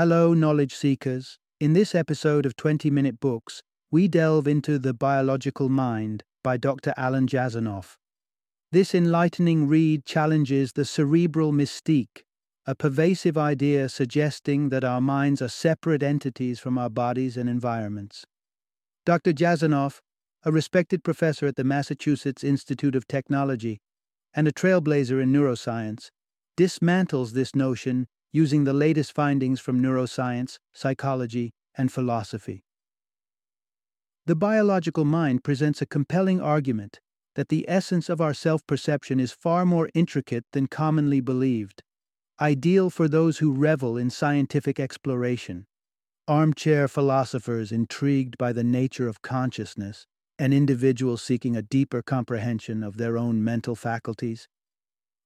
Hello, knowledge seekers. In this episode of 20 Minute Books, we delve into The Biological Mind by Dr. Alan Jasanoff. This enlightening read challenges the cerebral mystique, a pervasive idea suggesting that our minds are separate entities from our bodies and environments. Dr. Jasanoff, a respected professor at the Massachusetts Institute of Technology and a trailblazer in neuroscience, dismantles this notion using the latest findings from neuroscience, psychology, and philosophy. The biological mind presents a compelling argument that the essence of our self perception is far more intricate than commonly believed, ideal for those who revel in scientific exploration, armchair philosophers intrigued by the nature of consciousness, and individuals seeking a deeper comprehension of their own mental faculties.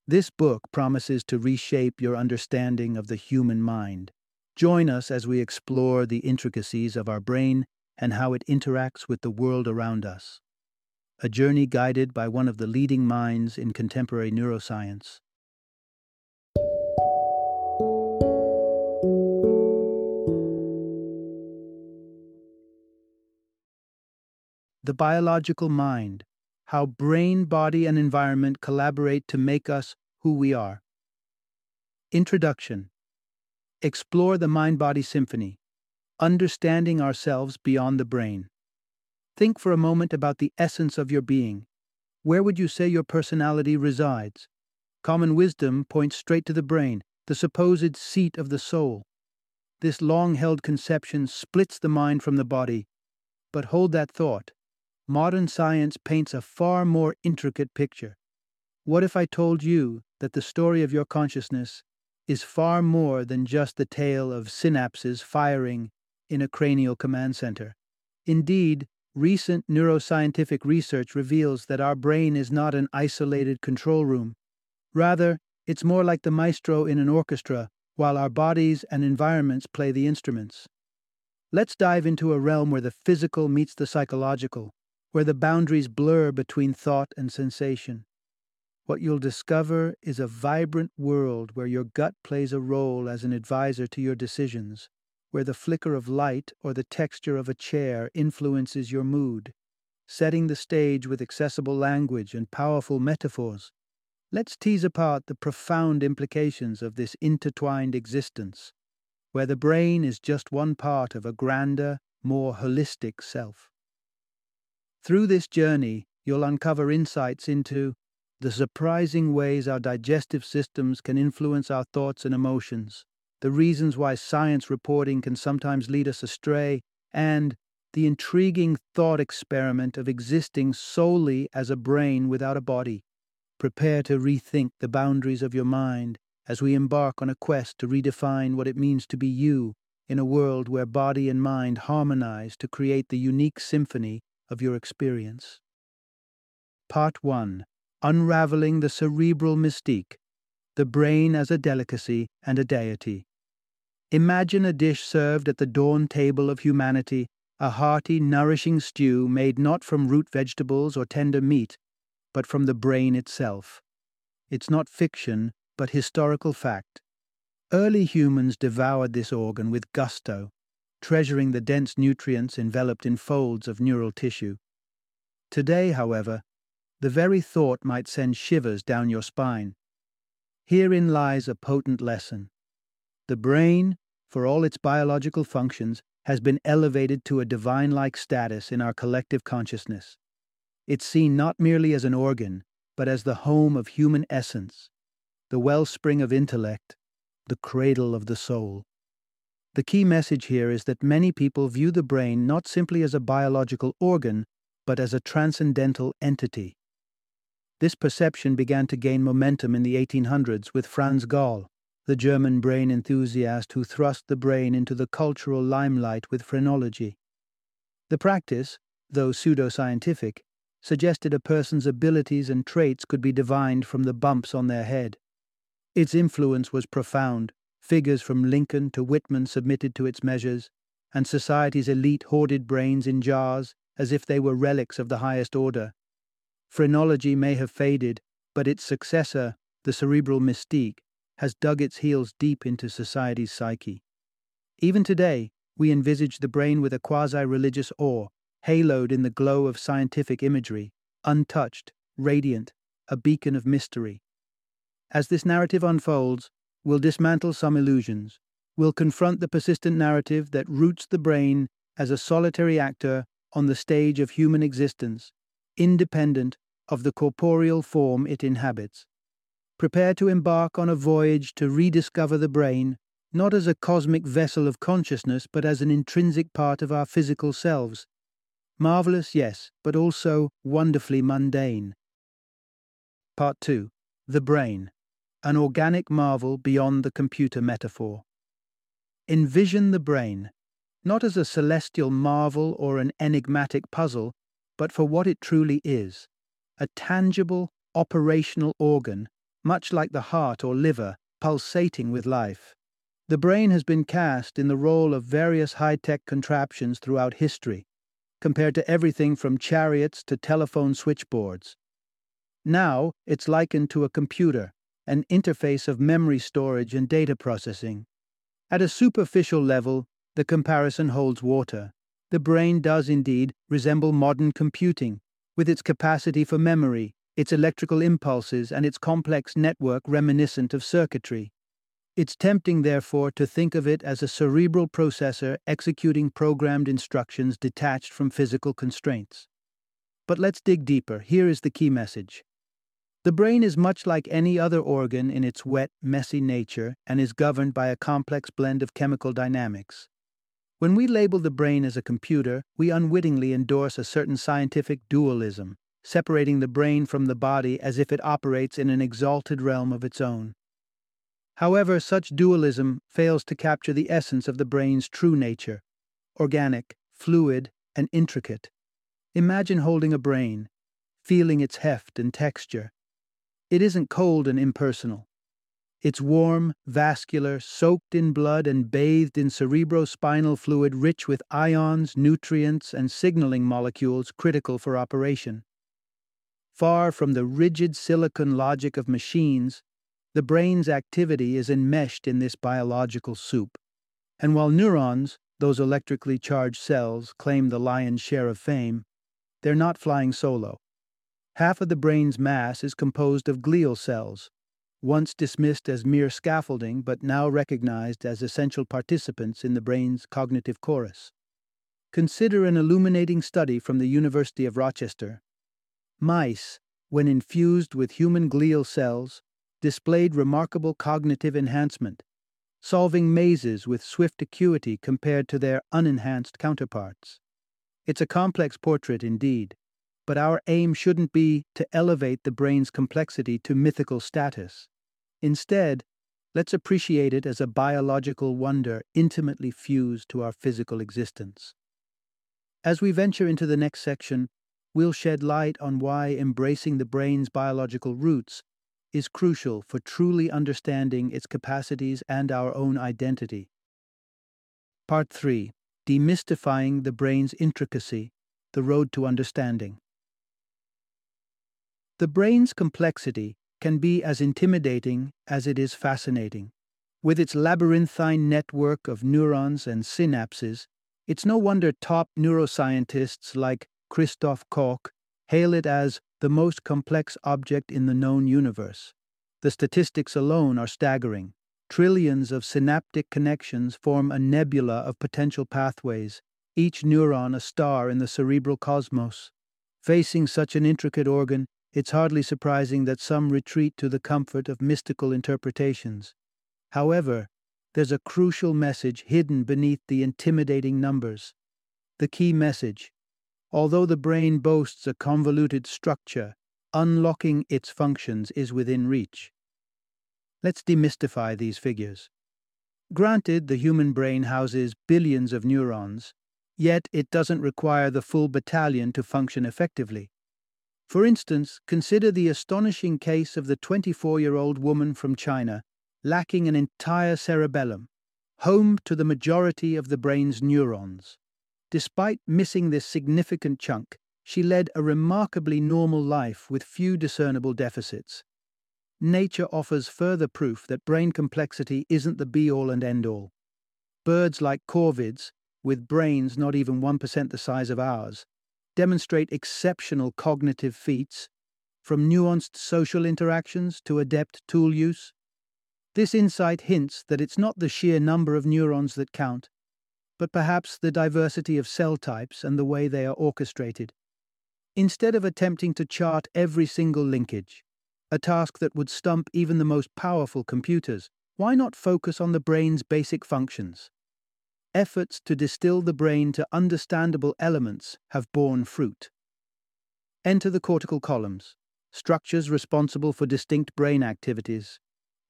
This book promises to reshape your understanding of the human mind. Join us as we explore the intricacies of our brain and how it interacts with the world around us. A journey guided by one of the leading minds in contemporary neuroscience. The Biological Mind How Brain, Body, and Environment Collaborate to Make Us Who We Are. Introduction Explore the Mind Body Symphony Understanding Ourselves Beyond the Brain. Think for a moment about the essence of your being. Where would you say your personality resides? Common wisdom points straight to the brain, the supposed seat of the soul. This long held conception splits the mind from the body. But hold that thought. Modern science paints a far more intricate picture. What if I told you that the story of your consciousness is far more than just the tale of synapses firing in a cranial command center? Indeed, recent neuroscientific research reveals that our brain is not an isolated control room. Rather, it's more like the maestro in an orchestra, while our bodies and environments play the instruments. Let's dive into a realm where the physical meets the psychological, where the boundaries blur between thought and sensation. What you'll discover is a vibrant world where your gut plays a role as an advisor to your decisions, where the flicker of light or the texture of a chair influences your mood, setting the stage with accessible language and powerful metaphors. Let's tease apart the profound implications of this intertwined existence, where the brain is just one part of a grander, more holistic self. Through this journey, you'll uncover insights into the surprising ways our digestive systems can influence our thoughts and emotions, the reasons why science reporting can sometimes lead us astray, and the intriguing thought experiment of existing solely as a brain without a body. Prepare to rethink the boundaries of your mind as we embark on a quest to redefine what it means to be you in a world where body and mind harmonize to create the unique symphony of your experience. Part 1 Unraveling the Cerebral Mystique The Brain as a Delicacy and a Deity. Imagine a dish served at the dawn table of humanity, a hearty, nourishing stew made not from root vegetables or tender meat, but from the brain itself. It's not fiction, but historical fact. Early humans devoured this organ with gusto, treasuring the dense nutrients enveloped in folds of neural tissue. Today, however, the very thought might send shivers down your spine. Herein lies a potent lesson. The brain, for all its biological functions, has been elevated to a divine like status in our collective consciousness. It's seen not merely as an organ, but as the home of human essence, the wellspring of intellect, the cradle of the soul. The key message here is that many people view the brain not simply as a biological organ, but as a transcendental entity. This perception began to gain momentum in the 1800s with Franz Gall, the German brain enthusiast who thrust the brain into the cultural limelight with phrenology. The practice, though pseudoscientific, suggested a person's abilities and traits could be divined from the bumps on their head. Its influence was profound, Figures from Lincoln to Whitman submitted to its measures, and society's elite hoarded brains in jars as if they were relics of the highest order. Phrenology may have faded, but its successor, the cerebral mystique, has dug its heels deep into society's psyche. Even today, we envisage the brain with a quasi religious awe, haloed in the glow of scientific imagery, untouched, radiant, a beacon of mystery. As this narrative unfolds, we'll dismantle some illusions. We'll confront the persistent narrative that roots the brain as a solitary actor on the stage of human existence, independent of the corporeal form it inhabits. Prepare to embark on a voyage to rediscover the brain, not as a cosmic vessel of consciousness, but as an intrinsic part of our physical selves. Marvelous, yes, but also wonderfully mundane. Part 2 The Brain, an organic marvel beyond the computer metaphor. Envision the brain, not as a celestial marvel or an enigmatic puzzle, but for what it truly is a tangible, operational organ, much like the heart or liver, pulsating with life. The brain has been cast in the role of various high tech contraptions throughout history, compared to everything from chariots to telephone switchboards. Now it's likened to a computer, an interface of memory storage and data processing. At a superficial level, the comparison holds water. The brain does indeed resemble modern computing, with its capacity for memory, its electrical impulses, and its complex network reminiscent of circuitry. It's tempting, therefore, to think of it as a cerebral processor executing programmed instructions detached from physical constraints. But let's dig deeper. Here is the key message. The brain is much like any other organ in its wet, messy nature and is governed by a complex blend of chemical dynamics. When we label the brain as a computer, we unwittingly endorse a certain scientific dualism, separating the brain from the body as if it operates in an exalted realm of its own. However, such dualism fails to capture the essence of the brain's true nature organic, fluid, and intricate. Imagine holding a brain, feeling its heft and texture. It isn't cold and impersonal. It's warm, vascular, soaked in blood, and bathed in cerebrospinal fluid rich with ions, nutrients, and signaling molecules critical for operation. Far from the rigid silicon logic of machines, the brain's activity is enmeshed in this biological soup. And while neurons, those electrically charged cells, claim the lion's share of fame, they're not flying solo. Half of the brain's mass is composed of glial cells, once dismissed as mere scaffolding but now recognized as essential participants in the brain's cognitive chorus. Consider an illuminating study from the University of Rochester. Mice, when infused with human glial cells, displayed remarkable cognitive enhancement, solving mazes with swift acuity compared to their unenhanced counterparts. It's a complex portrait indeed, but our aim shouldn't be to elevate the brain's complexity to mythical status. Instead, let's appreciate it as a biological wonder intimately fused to our physical existence. As we venture into the next section, we'll shed light on why embracing the brain's biological roots is crucial for truly understanding its capacities and our own identity. Part 3 Demystifying the Brain's Intricacy The Road to Understanding. The brain's complexity can be as intimidating as it is fascinating. With its labyrinthine network of neurons and synapses, it's no wonder top neuroscientists like Christoph Koch hail it as the most complex object in the known universe. The statistics alone are staggering. Trillions of synaptic connections form a nebula of potential pathways, each neuron a star in the cerebral cosmos. Facing such an intricate organ, it's hardly surprising that some retreat to the comfort of mystical interpretations. However, there's a crucial message hidden beneath the intimidating numbers. The key message Although the brain boasts a convoluted structure, unlocking its functions is within reach. Let's demystify these figures. Granted, the human brain houses billions of neurons, yet it doesn't require the full battalion to function effectively. For instance, consider the astonishing case of the 24 year old woman from China lacking an entire cerebellum, home to the majority of the brain's neurons. Despite missing this significant chunk, she led a remarkably normal life with few discernible deficits. Nature offers further proof that brain complexity isn't the be all and end all. birds like corvids, with brains not even 1% the size of ours, demonstrate exceptional cognitive feats, from nuanced social interactions to adept tool use. This insight hints that it's not the sheer number of neurons that count, but perhaps the diversity of cell types and the way they are orchestrated. Instead of attempting to chart every single linkage, a task that would stump even the most powerful computers, why not focus on the brain's basic functions? Efforts to distill the brain to understandable elements have borne fruit. Enter the cortical columns, structures responsible for distinct brain activities,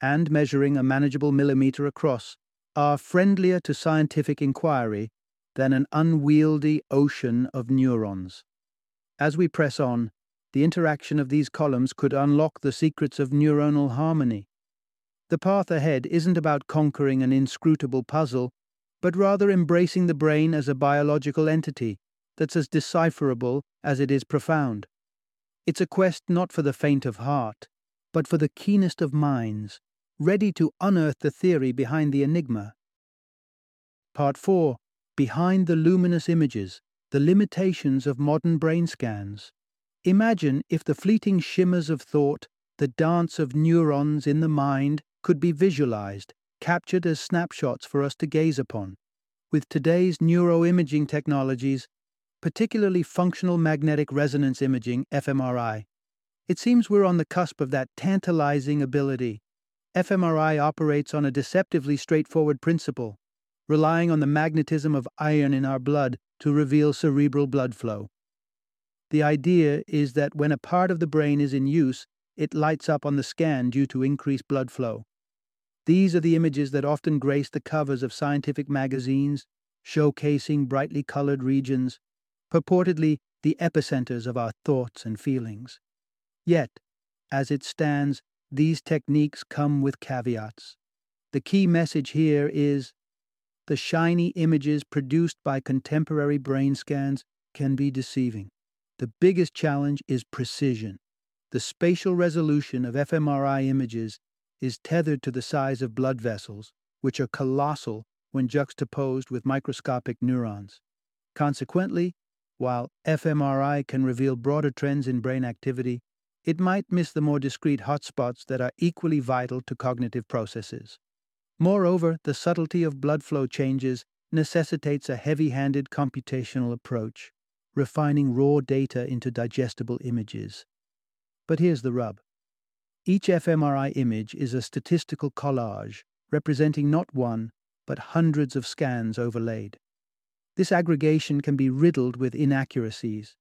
and measuring a manageable millimeter across, are friendlier to scientific inquiry than an unwieldy ocean of neurons. As we press on, the interaction of these columns could unlock the secrets of neuronal harmony. The path ahead isn't about conquering an inscrutable puzzle, but rather embracing the brain as a biological entity that's as decipherable as it is profound. It's a quest not for the faint of heart, but for the keenest of minds, ready to unearth the theory behind the enigma. Part 4 Behind the Luminous Images The Limitations of Modern Brain Scans. Imagine if the fleeting shimmers of thought, the dance of neurons in the mind, could be visualized captured as snapshots for us to gaze upon. With today's neuroimaging technologies, particularly functional magnetic resonance imaging, fMRI, it seems we're on the cusp of that tantalizing ability. fMRI operates on a deceptively straightforward principle, relying on the magnetism of iron in our blood to reveal cerebral blood flow. The idea is that when a part of the brain is in use, it lights up on the scan due to increased blood flow. These are the images that often grace the covers of scientific magazines, showcasing brightly colored regions, purportedly the epicenters of our thoughts and feelings. Yet, as it stands, these techniques come with caveats. The key message here is the shiny images produced by contemporary brain scans can be deceiving. The biggest challenge is precision. The spatial resolution of fMRI images is tethered to the size of blood vessels, which are colossal when juxtaposed with microscopic neurons. Consequently, while fMRI can reveal broader trends in brain activity, it might miss the more discrete hotspots that are equally vital to cognitive processes. Moreover, the subtlety of blood flow changes necessitates a heavy handed computational approach, refining raw data into digestible images. But here's the rub each fMRI image is a statistical collage representing not one, but hundreds of scans overlaid. This aggregation can be riddled with inaccuracies.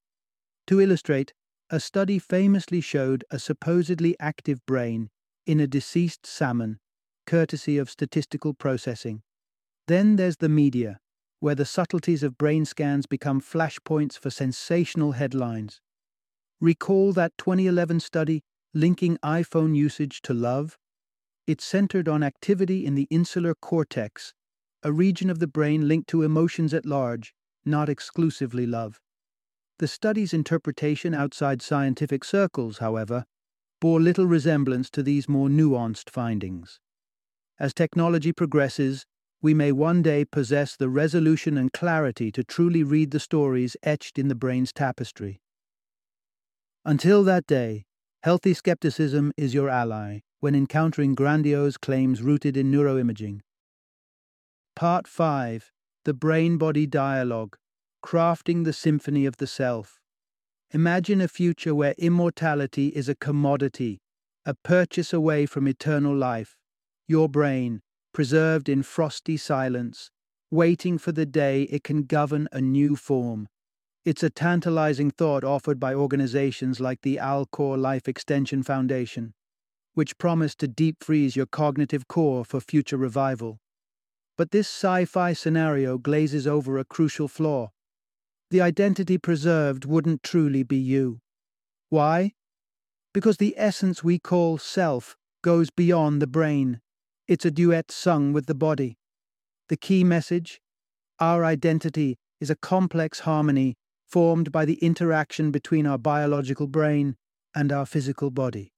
To illustrate, a study famously showed a supposedly active brain in a deceased salmon, courtesy of statistical processing. Then there's the media, where the subtleties of brain scans become flashpoints for sensational headlines. Recall that 2011 study linking iPhone usage to love, it centered on activity in the insular cortex, a region of the brain linked to emotions at large, not exclusively love. The study's interpretation outside scientific circles, however, bore little resemblance to these more nuanced findings. As technology progresses, we may one day possess the resolution and clarity to truly read the stories etched in the brain's tapestry. Until that day, Healthy skepticism is your ally when encountering grandiose claims rooted in neuroimaging. Part 5 The Brain Body Dialogue Crafting the Symphony of the Self. Imagine a future where immortality is a commodity, a purchase away from eternal life. Your brain, preserved in frosty silence, waiting for the day it can govern a new form. It's a tantalizing thought offered by organizations like the Alcor Life Extension Foundation, which promise to deep freeze your cognitive core for future revival. But this sci fi scenario glazes over a crucial flaw. The identity preserved wouldn't truly be you. Why? Because the essence we call self goes beyond the brain. It's a duet sung with the body. The key message? Our identity is a complex harmony formed by the interaction between our biological brain and our physical body.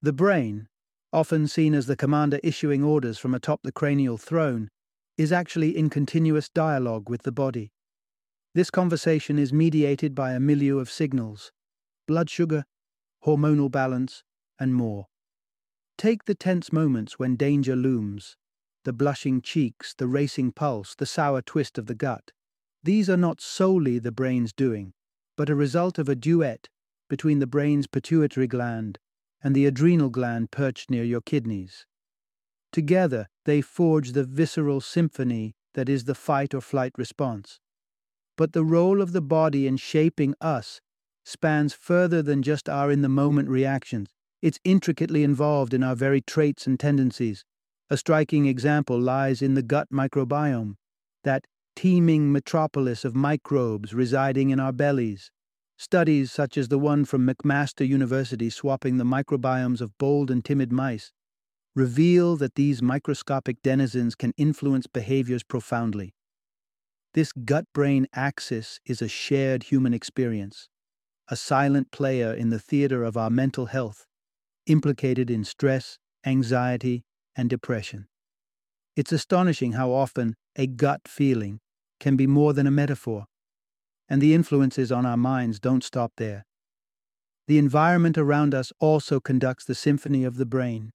The brain, often seen as the commander issuing orders from atop the cranial throne, is actually in continuous dialogue with the body. This conversation is mediated by a milieu of signals blood sugar, hormonal balance, and more. Take the tense moments when danger looms the blushing cheeks, the racing pulse, the sour twist of the gut. These are not solely the brain's doing, but a result of a duet between the brain's pituitary gland and the adrenal gland perched near your kidneys. Together, they forge the visceral symphony that is the fight or flight response. But the role of the body in shaping us spans further than just our in the moment reactions. It's intricately involved in our very traits and tendencies. A striking example lies in the gut microbiome, that teeming metropolis of microbes residing in our bellies. Studies such as the one from McMaster University swapping the microbiomes of bold and timid mice reveal that these microscopic denizens can influence behaviors profoundly. This gut brain axis is a shared human experience, a silent player in the theater of our mental health, implicated in stress, anxiety, and depression. It's astonishing how often a gut feeling can be more than a metaphor, and the influences on our minds don't stop there. The environment around us also conducts the symphony of the brain.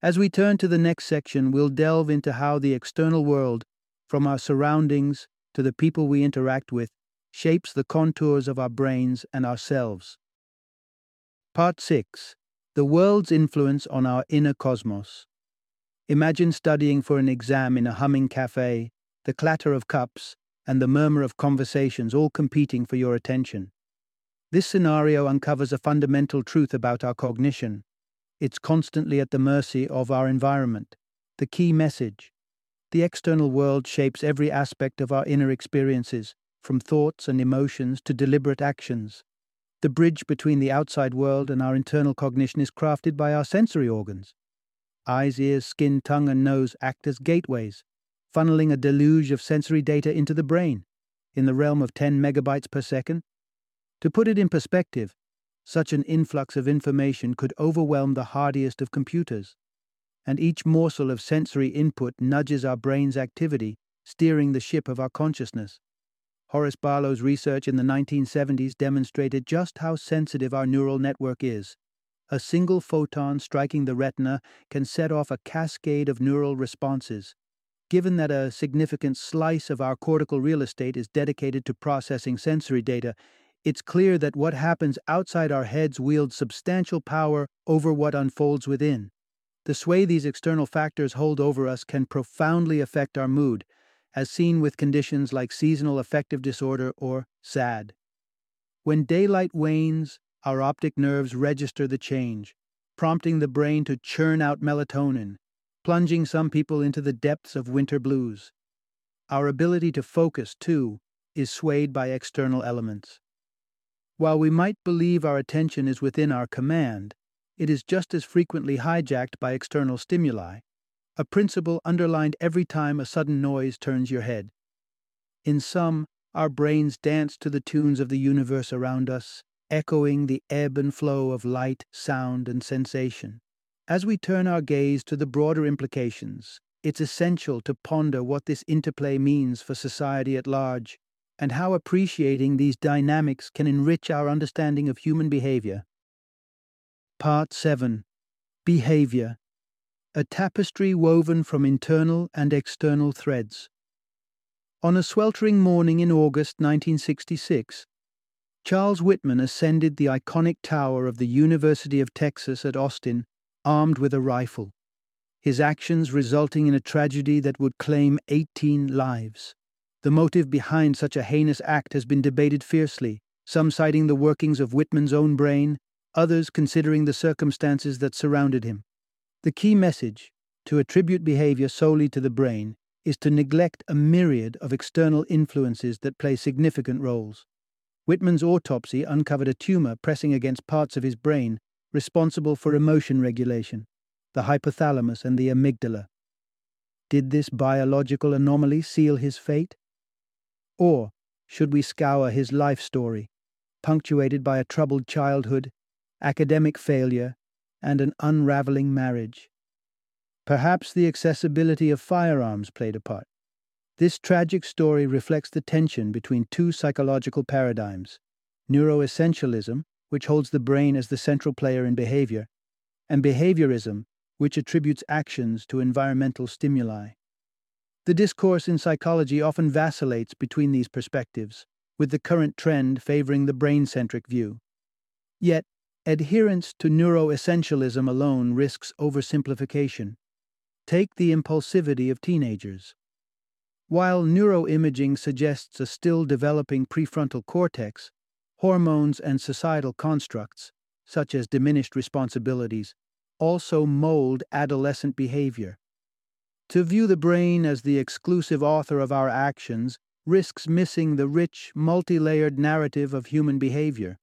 As we turn to the next section, we'll delve into how the external world, from our surroundings to the people we interact with, shapes the contours of our brains and ourselves. Part 6 The World's Influence on Our Inner Cosmos. Imagine studying for an exam in a humming cafe, the clatter of cups, and the murmur of conversations all competing for your attention. This scenario uncovers a fundamental truth about our cognition. It's constantly at the mercy of our environment. The key message the external world shapes every aspect of our inner experiences, from thoughts and emotions to deliberate actions. The bridge between the outside world and our internal cognition is crafted by our sensory organs. Eyes, ears, skin, tongue, and nose act as gateways, funneling a deluge of sensory data into the brain, in the realm of 10 megabytes per second. To put it in perspective, such an influx of information could overwhelm the hardiest of computers, and each morsel of sensory input nudges our brain's activity, steering the ship of our consciousness. Horace Barlow's research in the 1970s demonstrated just how sensitive our neural network is. A single photon striking the retina can set off a cascade of neural responses. Given that a significant slice of our cortical real estate is dedicated to processing sensory data, it's clear that what happens outside our heads wields substantial power over what unfolds within. The sway these external factors hold over us can profoundly affect our mood, as seen with conditions like seasonal affective disorder or SAD. When daylight wanes, our optic nerves register the change, prompting the brain to churn out melatonin, plunging some people into the depths of winter blues. Our ability to focus, too, is swayed by external elements. While we might believe our attention is within our command, it is just as frequently hijacked by external stimuli, a principle underlined every time a sudden noise turns your head. In sum, our brains dance to the tunes of the universe around us, echoing the ebb and flow of light, sound, and sensation. As we turn our gaze to the broader implications, it's essential to ponder what this interplay means for society at large and how appreciating these dynamics can enrich our understanding of human behavior. Part 7 Behavior A tapestry woven from internal and external threads. On a sweltering morning in August 1966, Charles Whitman ascended the iconic tower of the University of Texas at Austin, armed with a rifle, his actions resulting in a tragedy that would claim 18 lives. The motive behind such a heinous act has been debated fiercely, some citing the workings of Whitman's own brain, others considering the circumstances that surrounded him. The key message, to attribute behavior solely to the brain, is to neglect a myriad of external influences that play significant roles. Whitman's autopsy uncovered a tumor pressing against parts of his brain responsible for emotion regulation, the hypothalamus and the amygdala. Did this biological anomaly seal his fate? Or should we scour his life story, punctuated by a troubled childhood, academic failure, and an unraveling marriage? Perhaps the accessibility of firearms played a part. This tragic story reflects the tension between two psychological paradigms neuroessentialism, which holds the brain as the central player in behavior, and behaviorism, which attributes actions to environmental stimuli. The discourse in psychology often vacillates between these perspectives, with the current trend favoring the brain centric view. Yet, adherence to neuroessentialism alone risks oversimplification. Take the impulsivity of teenagers. While neuroimaging suggests a still developing prefrontal cortex, hormones and societal constructs, such as diminished responsibilities, also mold adolescent behavior. To view the brain as the exclusive author of our actions risks missing the rich, multi layered narrative of human behavior.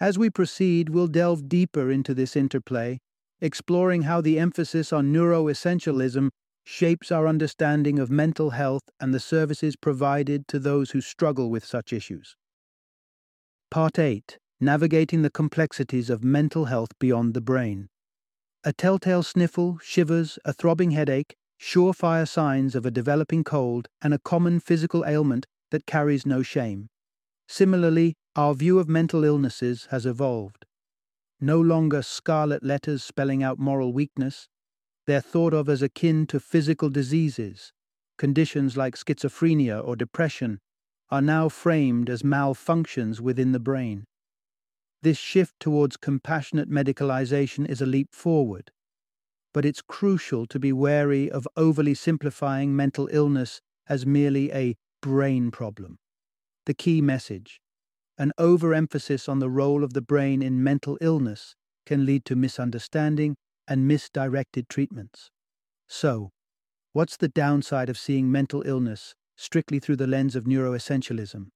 As we proceed, we'll delve deeper into this interplay, exploring how the emphasis on neuroessentialism shapes our understanding of mental health and the services provided to those who struggle with such issues. Part 8 Navigating the Complexities of Mental Health Beyond the Brain. A telltale sniffle, shivers, a throbbing headache, surefire signs of a developing cold, and a common physical ailment that carries no shame. Similarly, our view of mental illnesses has evolved. No longer scarlet letters spelling out moral weakness, they're thought of as akin to physical diseases. Conditions like schizophrenia or depression are now framed as malfunctions within the brain. This shift towards compassionate medicalization is a leap forward, but it's crucial to be wary of overly simplifying mental illness as merely a brain problem. The key message an overemphasis on the role of the brain in mental illness can lead to misunderstanding and misdirected treatments. So, what's the downside of seeing mental illness strictly through the lens of neuroessentialism?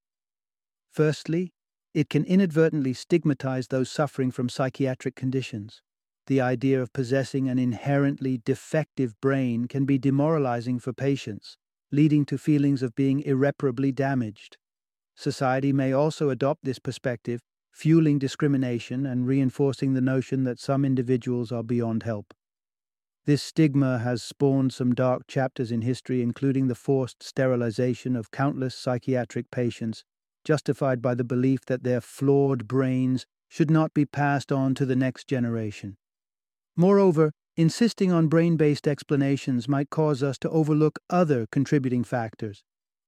Firstly, it can inadvertently stigmatize those suffering from psychiatric conditions. The idea of possessing an inherently defective brain can be demoralizing for patients, leading to feelings of being irreparably damaged. Society may also adopt this perspective fueling discrimination and reinforcing the notion that some individuals are beyond help. This stigma has spawned some dark chapters in history, including the forced sterilization of countless psychiatric patients, justified by the belief that their flawed brains should not be passed on to the next generation. Moreover, insisting on brain based explanations might cause us to overlook other contributing factors.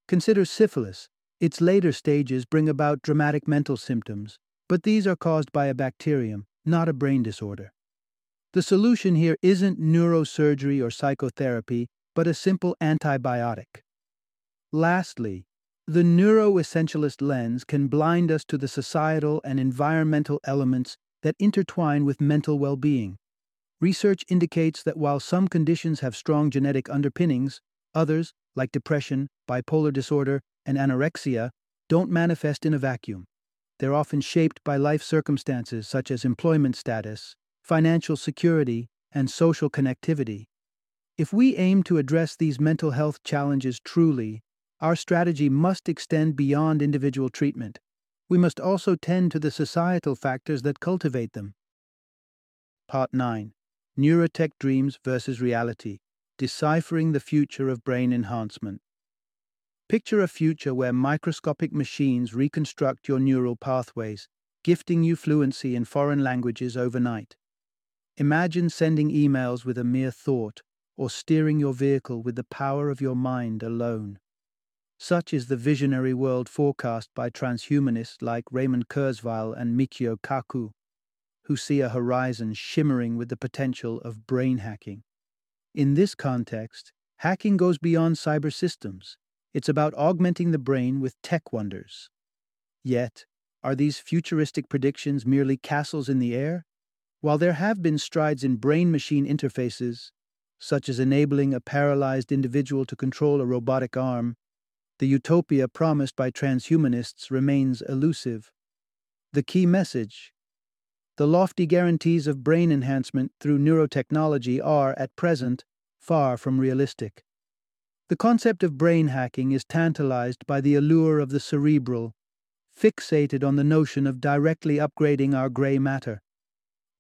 Consider syphilis. Its later stages bring about dramatic mental symptoms, but these are caused by a bacterium, not a brain disorder. The solution here isn't neurosurgery or psychotherapy, but a simple antibiotic. Lastly, the neuroessentialist lens can blind us to the societal and environmental elements that intertwine with mental well being. Research indicates that while some conditions have strong genetic underpinnings, others, like depression, bipolar disorder, and anorexia, don't manifest in a vacuum. They're often shaped by life circumstances such as employment status, financial security, and social connectivity. If we aim to address these mental health challenges truly, our strategy must extend beyond individual treatment. We must also tend to the societal factors that cultivate them. Part 9 Neurotech Dreams versus Reality Deciphering the Future of Brain Enhancement. Picture a future where microscopic machines reconstruct your neural pathways, gifting you fluency in foreign languages overnight. Imagine sending emails with a mere thought, or steering your vehicle with the power of your mind alone. Such is the visionary world forecast by transhumanists like Raymond Kurzweil and Michio Kaku, who see a horizon shimmering with the potential of brain hacking. In this context, hacking goes beyond cyber systems. It's about augmenting the brain with tech wonders. Yet, are these futuristic predictions merely castles in the air? While there have been strides in brain machine interfaces, such as enabling a paralyzed individual to control a robotic arm, the utopia promised by transhumanists remains elusive. The key message the lofty guarantees of brain enhancement through neurotechnology are, at present, far from realistic. The concept of brain hacking is tantalized by the allure of the cerebral, fixated on the notion of directly upgrading our gray matter.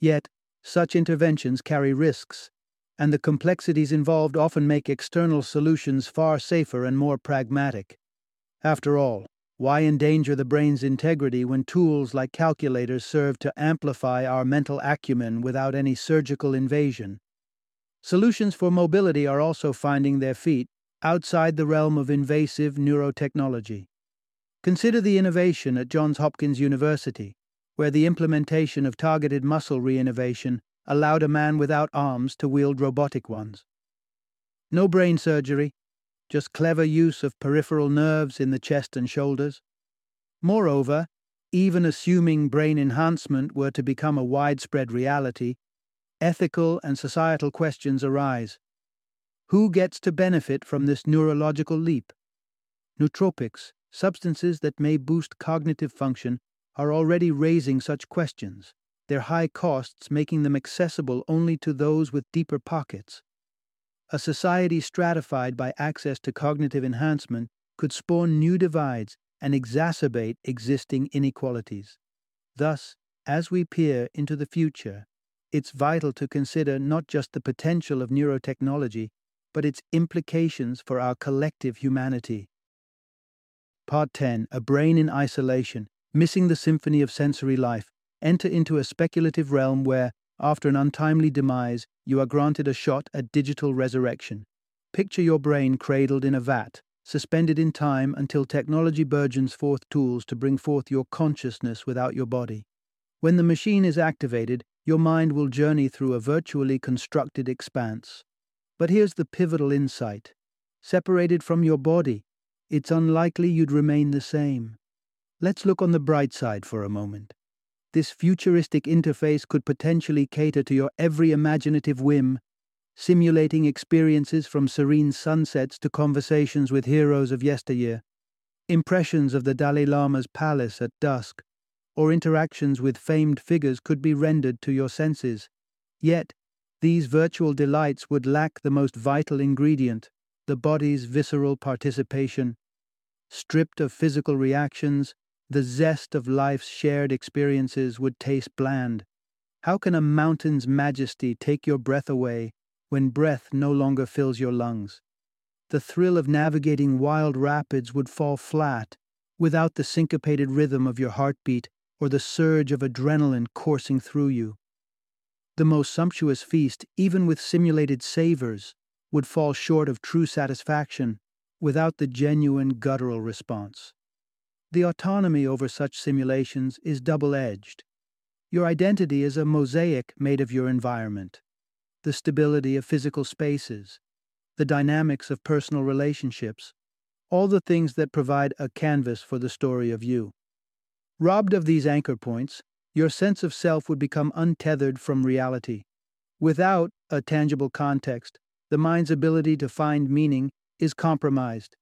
Yet, such interventions carry risks. and the complexities involved often make external solutions far safer and more pragmatic. After all, why endanger the brain's integrity when tools like calculators serve to amplify our mental acumen without any surgical invasion? Solutions for mobility are also finding their feet outside the realm of invasive neurotechnology. Consider the innovation at Johns Hopkins University, where the implementation of targeted muscle reinnervation allowed a man without arms to wield robotic ones. No brain surgery, just clever use of peripheral nerves in the chest and shoulders. Moreover, even assuming brain enhancement were to become a widespread reality, ethical and societal questions arise. Who gets to benefit from this neurological leap? Nootropics, substances that may boost cognitive function, are already raising such questions, their high costs making them accessible only to those with deeper pockets. A society stratified by access to cognitive enhancement could spawn new divides and exacerbate existing inequalities. Thus, as we peer into the future, it's vital to consider not just the potential of neurotechnology, but its implications for our collective humanity. Part 10 A Brain in Isolation, Missing the Symphony of Sensory Life. Enter into a speculative realm where, after an untimely demise, you are granted a shot at digital resurrection. Picture your brain cradled in a vat, suspended in time until technology burgeons forth tools to bring forth your consciousness without your body. When the machine is activated, your mind will journey through a virtually constructed expanse. But here's the pivotal insight separated from your body, it's unlikely you'd remain the same. Let's look on the bright side for a moment. This futuristic interface could potentially cater to your every imaginative whim, simulating experiences from serene sunsets to conversations with heroes of yesteryear, impressions of the Dalai Lama's palace at dusk, or interactions with famed figures could be rendered to your senses. Yet, these virtual delights would lack the most vital ingredient the body's visceral participation. Stripped of physical reactions, the zest of life's shared experiences would taste bland. How can a mountain's majesty take your breath away when breath no longer fills your lungs? The thrill of navigating wild rapids would fall flat without the syncopated rhythm of your heartbeat or the surge of adrenaline coursing through you. The most sumptuous feast, even with simulated savors, would fall short of true satisfaction without the genuine guttural response. The autonomy over such simulations is double edged. Your identity is a mosaic made of your environment, the stability of physical spaces, the dynamics of personal relationships, all the things that provide a canvas for the story of you. Robbed of these anchor points, your sense of self would become untethered from reality. Without a tangible context, the mind's ability to find meaning is compromised.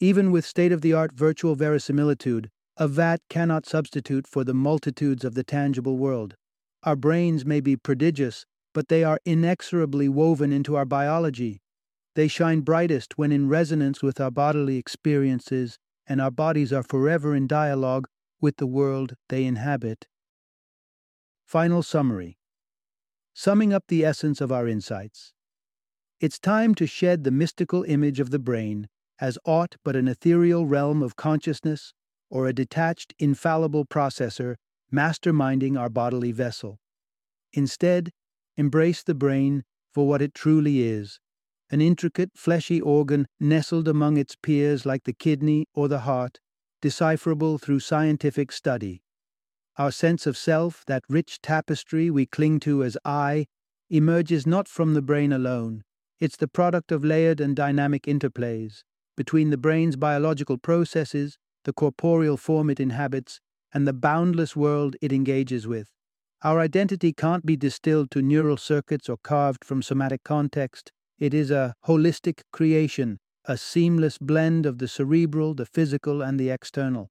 Even with state of the art virtual verisimilitude, a vat cannot substitute for the multitudes of the tangible world. Our brains may be prodigious, but they are inexorably woven into our biology. They shine brightest when in resonance with our bodily experiences, and our bodies are forever in dialogue with the world they inhabit. Final summary Summing up the essence of our insights. It's time to shed the mystical image of the brain as aught but an ethereal realm of consciousness or a detached, infallible processor masterminding our bodily vessel. Instead, embrace the brain for what it truly is an intricate, fleshy organ nestled among its peers like the kidney or the heart, decipherable through scientific study. Our sense of self, that rich tapestry we cling to as I, emerges not from the brain alone. It's the product of layered and dynamic interplays between the brain's biological processes, the corporeal form it inhabits, and the boundless world it engages with. Our identity can't be distilled to neural circuits or carved from somatic context. It is a holistic creation, a seamless blend of the cerebral, the physical, and the external.